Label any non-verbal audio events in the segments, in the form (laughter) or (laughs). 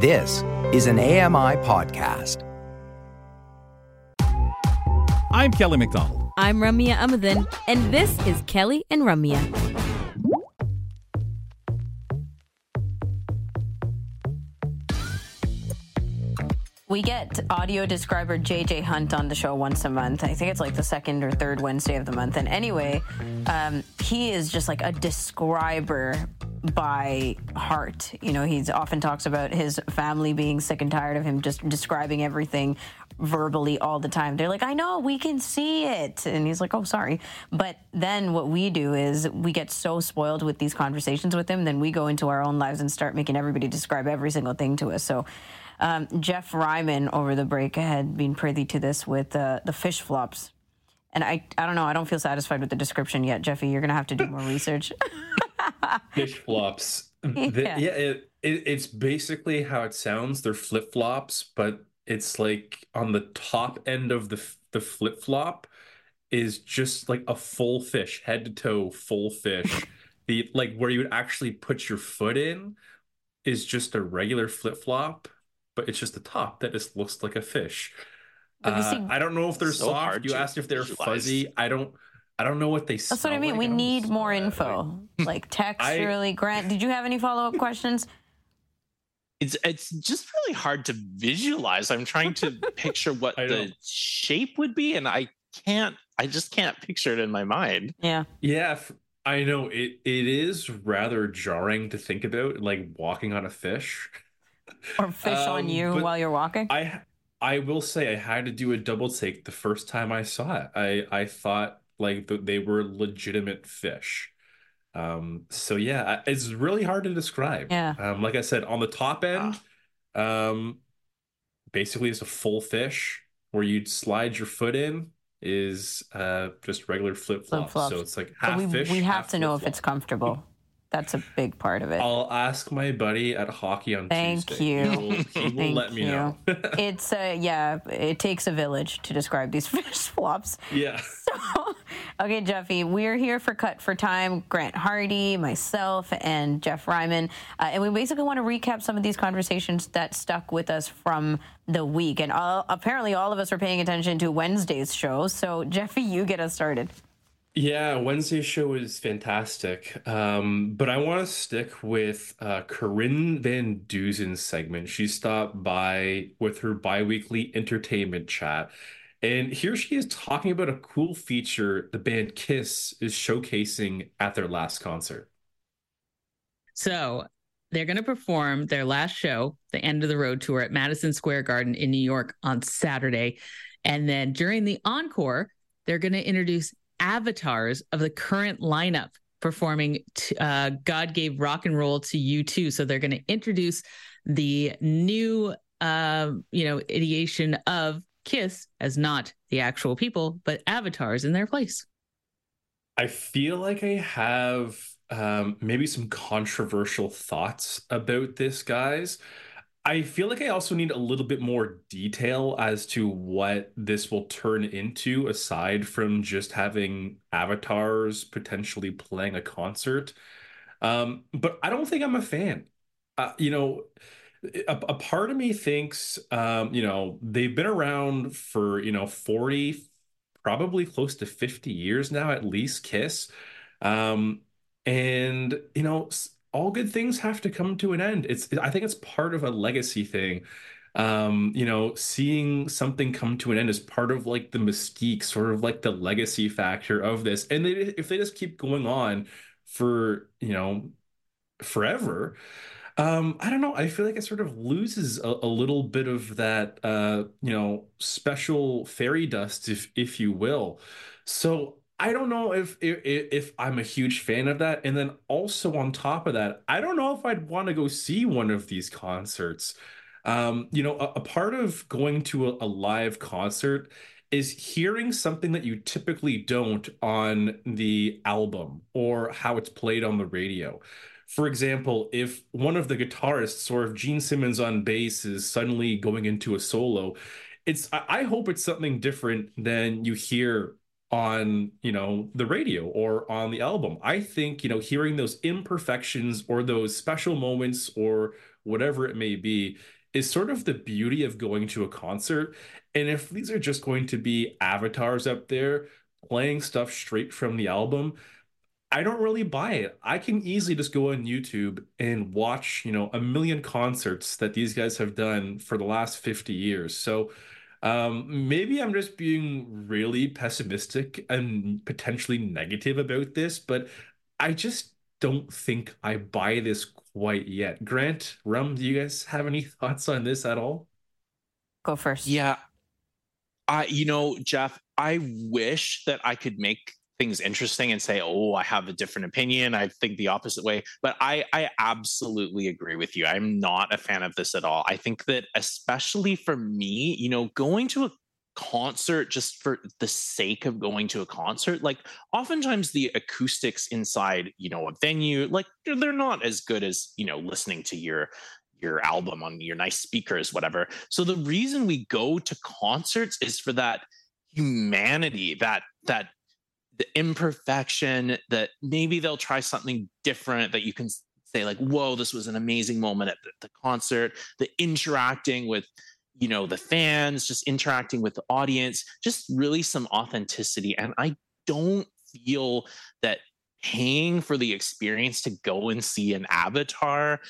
This is an AMI podcast. I'm Kelly McDonald. I'm Ramya Amuthan, and this is Kelly and Ramya. We get audio describer JJ Hunt on the show once a month. I think it's like the second or third Wednesday of the month. And anyway, um, he is just like a describer by heart. You know, he often talks about his family being sick and tired of him just describing everything verbally all the time. They're like, I know, we can see it. And he's like, oh, sorry. But then what we do is we get so spoiled with these conversations with him, then we go into our own lives and start making everybody describe every single thing to us. So, um, Jeff Ryman over the break had been privy to this with uh, the fish flops. And I, I don't know, I don't feel satisfied with the description yet, Jeffy. You're going to have to do more (laughs) research. fish flops. (laughs) Yeah. The- yeah it, it, it's basically how it sounds. They're flip flops, but it's like on the top end of the the flip flop is just like a full fish, head to toe, full fish. (laughs) the like where you would actually put your foot in is just a regular flip flop, but it's just the top that just looks like a fish. But you Uh, see- I don't know if they're So soft. You asked if they're visualize. fuzzy. I don't. I don't know what they. That's what I mean. we need more info, (laughs) like texturally. Grant, did you have any follow up questions? It's it's just really hard to visualize. I'm trying to (laughs) picture what the shape would be, and I can't. I just can't picture it in my mind. Yeah. Yeah, f- I know it. It is rather jarring to think about, like walking on a fish. Or fish on Um, you while you're walking? I I will say I had to do a double take the first time I saw it. I I thought like th- they were legitimate fish. Um. So yeah, it's really hard to describe. Yeah. Um. Like I said, on the top end, um, basically it's a full fish where you'd slide your foot in is uh just regular flip flops. Flip-flops. So it's like But half we, fish. we have to know if flip-flop. it's comfortable. That's a big part of it. I'll ask my buddy at hockey on Thank Tuesday. you. He will, he will Thank let me you. know. (laughs) it's uh yeah, it takes a village to describe these (laughs) fish flops. yeah. So, okay, Jeffy, we're here for Cut for Time. Grant Hardy, myself, and Jeff Ryman. Uh, and we basically want to recap some of these conversations that stuck with us from the week. And all, apparently, all of us are paying attention to Wednesday's show. So, Jeffy, you get us started. Yeah, Wednesday's show is fantastic. Um, but I want to stick with uh, Corinne Van Duzen's segment. She stopped by with her biweekly entertainment chat. And here she is talking about a cool feature the band Kiss is showcasing at their last concert. So they're going to perform their last show, the end of the road tour at Madison Square Garden in New York on Saturday. And then during the encore, they're going to introduce avatars of the current lineup performing t- uh, God Gave Rock and Roll to You Too. So they're going to introduce the new, uh, you know, ideation of Kiss as not the actual people, but avatars in their place. I feel like I have um, maybe some controversial thoughts about this, guys. I feel like I also need a little bit more detail as to what this will turn into, aside from just having avatars potentially playing a concert. Um, but I don't think I'm a fan. Uh, you know, a, a part of me thinks, um, you know, they've been around for, you know, 40, probably close to 50 years now, at least Kiss. Um, and, you know, all good things have to come to an end. It's, I think it's part of a legacy thing. Um, you know, seeing something come to an end is part of like the mystique, sort of like the legacy factor of this. And they, if they just keep going on for, you know, forever, um, I don't know. I feel like it sort of loses a, a little bit of that, uh, you know, special fairy dust, if if you will. So I don't know if if, if I'm a huge fan of that. And then also on top of that, I don't know if I'd want to go see one of these concerts. Um, you know, a, a part of going to a, a live concert is hearing something that you typically don't on the album or how it's played on the radio. For example, if one of the guitarists or if Gene Simmons on bass is suddenly going into a solo, it's I I hope it's something different than you hear on, you know, the radio or on the album. I think, you know, hearing those imperfections or those special moments or whatever it may be, is sort of the beauty of going to a concert. And if these are just going to be avatars up there playing stuff straight from the album, I don't really buy it. I can easily just go on YouTube and watch, you know, a million concerts that these guys have done for the last 50 years. So um, maybe I'm just being really pessimistic and potentially negative about this, but I just don't think I buy this quite yet. Grant, Rum, do you guys have any (laughs) thoughts on this at all? Go first. Yeah. I, you know, Jeff, I wish that I could make things interesting and say, "Oh, I have a different opinion. I think the opposite way." But I I absolutely agree with you. I'm not a fan of this at all. I think that especially for me, you know, going to a concert just for the sake of going to a concert like oftentimes the acoustics inside you know a venue like they're not as good as you know listening to your your album on your nice speakers whatever so the reason we go to concerts is for that humanity that that the imperfection that maybe they'll try something different that you can say like whoa this was an amazing moment at the, concert. The interacting with you know the fans just interacting with the audience just really some authenticity and i don't feel that paying for the experience to go and see an avatar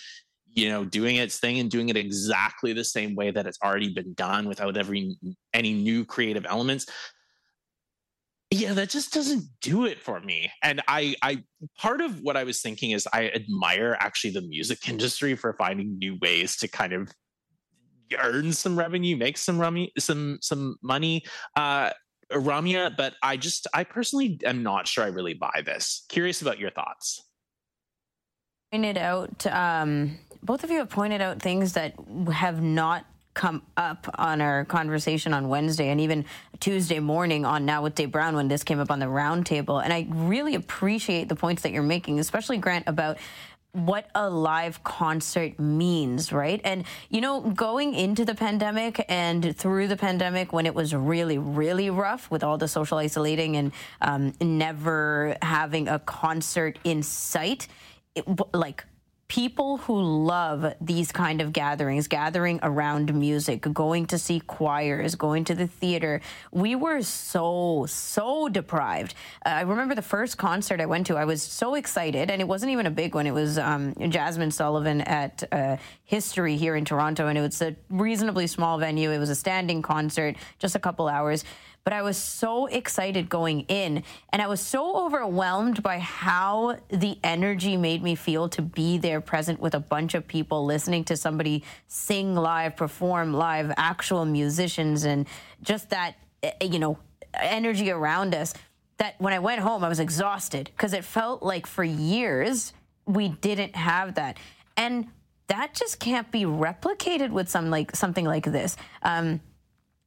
you know doing its thing and doing it exactly the same way that it's already been done without every any new creative elements yeah that just doesn't do it for me. And i i part of what i was thinking is i admire actually the music (laughs) industry for finding new ways to kind of earn some revenue make some rummy some some money. Uh ramya but i just i personally am not sure i really buy this. Curious about your thoughts. Pointed out um both of you have pointed out things that have not come up on our conversation on Wednesday and even Tuesday morning on Now with Dave Brown when this came up on the roundtable. And I really appreciate the points that you're making, especially Grant about what a live concert means, right? And, you know, going into the pandemic and through the pandemic when it was really, really rough with all the social isolating and um, never having a concert in sight, it, like people who love these kind of gatherings, gathering around music, going to see choirs, going to the theater, we were so, so deprived. Uh, I remember the first concert I went to, I was so excited, and it wasn't even a big one. It was um, Jazmine Sullivan at uh, History here in Toronto, and it was a reasonably small venue. It was a standing concert, just a couple hours but I was so excited going in and I was so overwhelmed by how the energy made me feel to be there present with a bunch of people listening to somebody sing live, perform live, actual musicians and just that eh, you know energy around us that when I went home I was exhausted because it felt like for years we didn't have that. And that just can't be replicated with some like something like this. Um,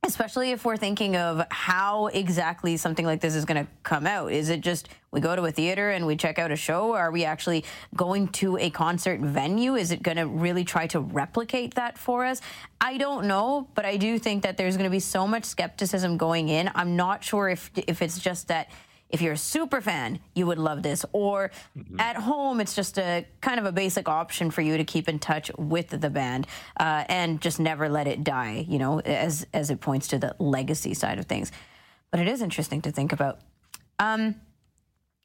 especially if we're thinking of how exactly something like this is going to come out. Is it just we go to a theater and we check out a show? Are we actually going to a concert venue? Is it going to really try to replicate that for us? I don't know, but I do think that there's going to be so much skepticism going in. I'm not sure if if it's just that if you're a super fan, you would love this. Or mm-hmm. at home, it's just a kind of a basic option for you to keep in touch with the band uh, and just never let it die. You know, as as it points to the legacy side of things. But it is interesting to think about. Um,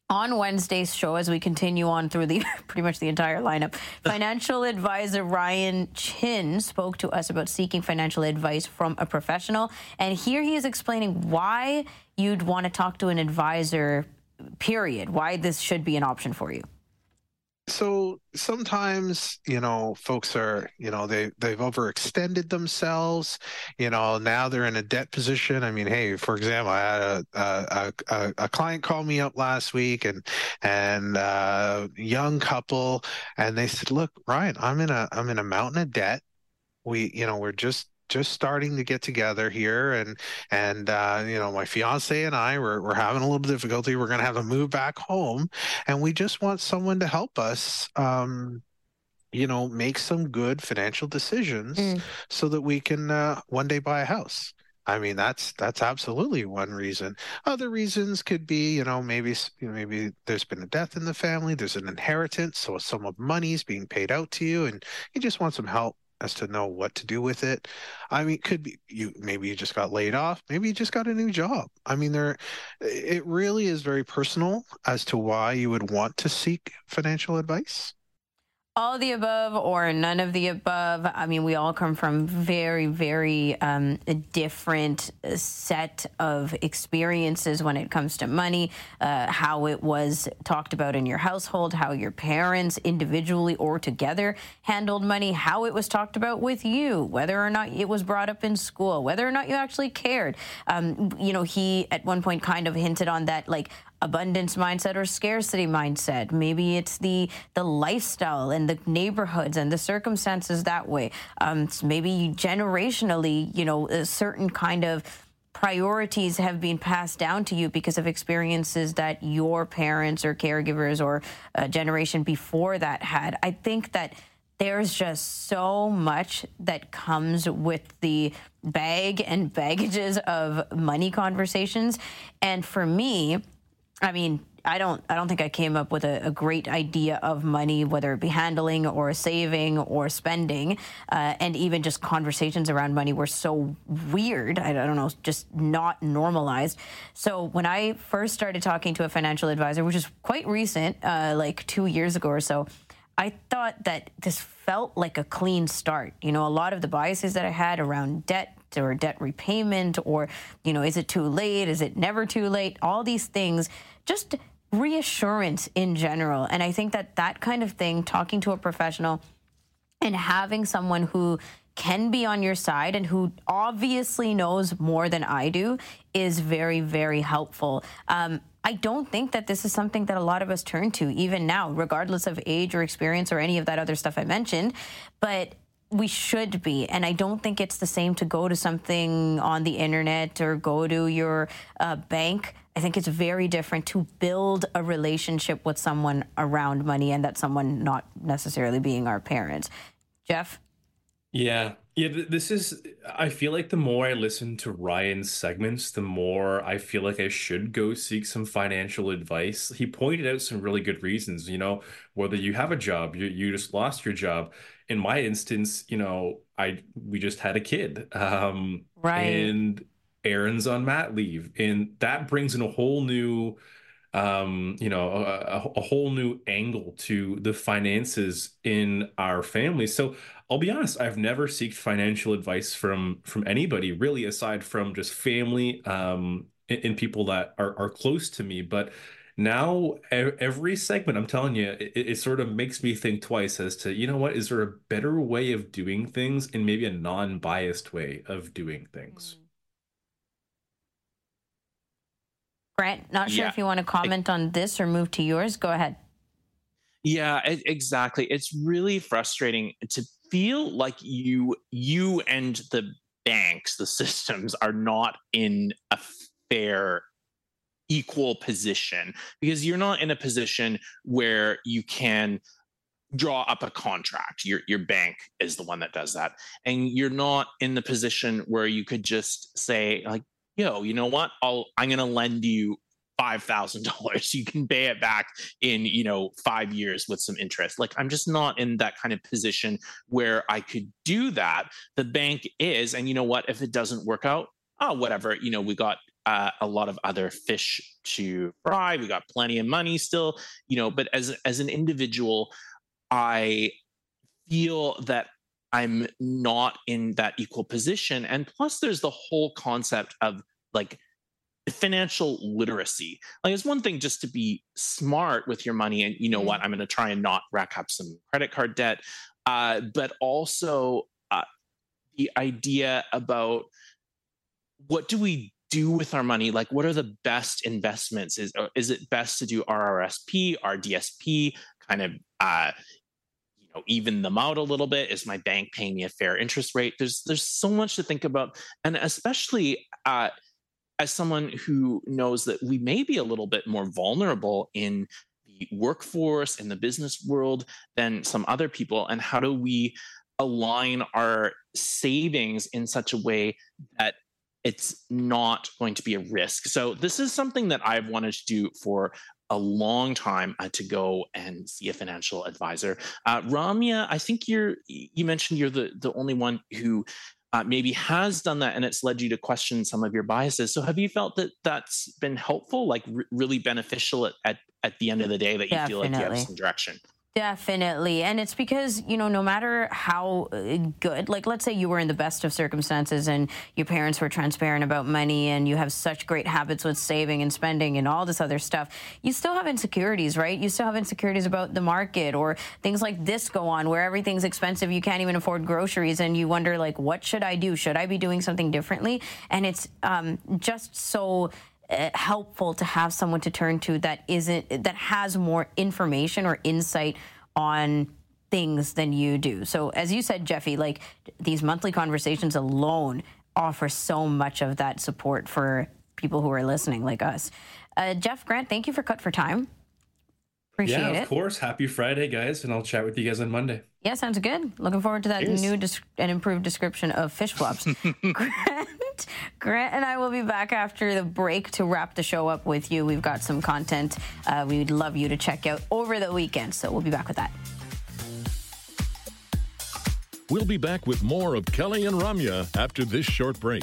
on Wednesday's show, as we continue on through the (laughs) pretty much the entire lineup, (laughs) financial advisor Ryan Chin spoke to us about seeking financial advice from a professional. And here he is explaining why you'd want to talk to an advisor, period, why this should be an option for you? So sometimes you know folks are you know they they've overextended themselves you know now they're in a debt position. I mean hey for example i had a a, a, a client call me up last week and and uh young couple and they said look ryan i'm in a i'm in a mountain of debt. We you know we're just just starting to get together here and and uh, you know my fiance and i we're, we're having a little difficulty we're going to have to move back home and we just want someone to help us um, you know make some good financial decisions mm. so that we can uh, one day buy a house I mean, that's that's absolutely one reason. Other reasons could be, you know, maybe maybe there's been a death in the family, there's an inheritance, so a sum of money is being paid out to you, and you just want some help as to know what to do with it. I mean, could be you maybe you just got laid off, maybe you just got a new job. I mean, there it really is very personal as to why you would want to seek financial advice all the above or none of the above. I mean, we all come from very, very um, different set of experiences when it comes to money, uh, how it was talked about in your household, how your parents individually or together handled money, how it was talked about with you, whether or not it was brought up in school, whether or not you actually cared. Um, you know, he at one point kind of hinted on that, like, abundance mindset or scarcity mindset. Maybe it's the the lifestyle and the neighborhoods and the circumstances that way. Um, maybe generationally, you know, a certain kind of priorities have been passed down to you because of experiences that your parents or caregivers or a generation before that had. I think that there's just so much that comes with the bag and baggages of money conversations. And for me, I mean, I don't I don't think I came up with a, a, great idea of money, whether it be handling or saving or spending, uh, and even just conversations around money were so weird. I, I don't know, just not normalized. So when I first started talking to a financial advisor, which is quite recent, uh, like two years ago or so, I thought that this felt like a clean start. You know, a lot of the biases that I had around debt or debt repayment or, you know, is it too late? Is it never too late? All these things, just reassurance in general. And I think that that kind of thing, talking to a professional and having someone who can be on your side and who obviously knows more than I do is very, very helpful. Um, I don't think that this is something that a lot of us turn to, even now, regardless of age or experience or any of that other stuff I mentioned. But we should be. And I don't think it's the same to go to something on the internet or go to your uh, bank. I think it's very different to build a relationship with someone around money and that someone not necessarily being our parents. Jeff? Yeah. Yeah, this is I feel like the more I listen to Ryan's segments, the more I feel like I should go seek some financial advice. He pointed out some really good reasons, you know, whether you have a job, you you just lost your job. In my instance, you know, I we just had a kid. Um right. and Aaron's on mat leave and that brings in a whole new um, you know, a, a, whole new angle to the finances in our family. So I'll be honest, I've never sought financial advice from from anybody really, aside from just family um, and, and people that are are close to me. But now every segment, I'm telling you, it, it sort of makes me think twice as to you know what is there a better way of doing things and maybe a non-biased way of doing things. Grant, not sure yeah. if you want to comment on this or move to yours. Go ahead. Yeah, exactly. It's really frustrating to feel like you you and the banks, the (laughs) systems are not in a fair equal position because you're not in a position where you can draw up a contract your your bank is the one that does that and you're not in the position where you could just say like yo, you know what? I'll I'm gonna lend you five thousand dollars. (laughs) You can pay it back in you know five years with some interest. Like I'm just not in that kind of position where I could do that. The bank is, and you know what? If it doesn't work out, oh whatever. You know we got uh, a lot of other fish to fry. We got plenty of money still. You know, but as as an individual, I feel that I'm not in that equal position. And plus, there's the whole concept of like financial literacy. Like, it's one thing just to be smart with your money, and you know what, mm-hmm. I'm going to try and not rack up some credit card debt, uh, but also uh, the idea about what do we do with our money like what are the best investments is uh, is it best to do rrsp rdsp kind of uh, know, even them out a little bit? Is my bank paying me a fair interest rate? There's there's so much to think about, and especially uh, as someone who knows that we may be a little bit more vulnerable in the workforce in the business world than some other people, and how do we align our savings in such a way that it's not going to be a risk. So this is something that I've wanted to do for a long time uh, to go and see a financial advisor. Uh, Ramya, I think you're you mentioned you're the the only one who uh, maybe has done that and it's led you to question some of your biases. So have you felt that that's been helpful, like r- really beneficial at, at, at the end of the day that you Definitely. feel like you have some direction? Definitely. And it's because, you know, no matter how uh, good, like let's say you were in the best of circumstances and your parents were transparent about money and you have such great habits with saving and spending and all this other stuff, you still have insecurities, right? You still have insecurities about the market or things like this go on where everything's expensive, you can't even afford groceries and you wonder like what should I do? Should I be doing something differently? And it's um, just so helpful to have someone to turn to that isn't that has more information or insight on things than you do. So as you said Jeffy, like these monthly conversations alone offer so much of that support for people who are listening like us. Uh, Jeff Grant, thank you for cut for time. Appreciate it. yeah, of it. course. Happy Friday, guys, and I'll chat with you guys on Monday. Yeah, sounds good. Looking forward to that Cheers. new des- and improved description of fish flops. (laughs) (laughs) (laughs) Grant, and I will be back after the break to wrap the show up with you. We've got some content uh, we'd love you to check out over the weekend, so we'll be back with that. We'll be back with more of Kelly and Ramya after this short break.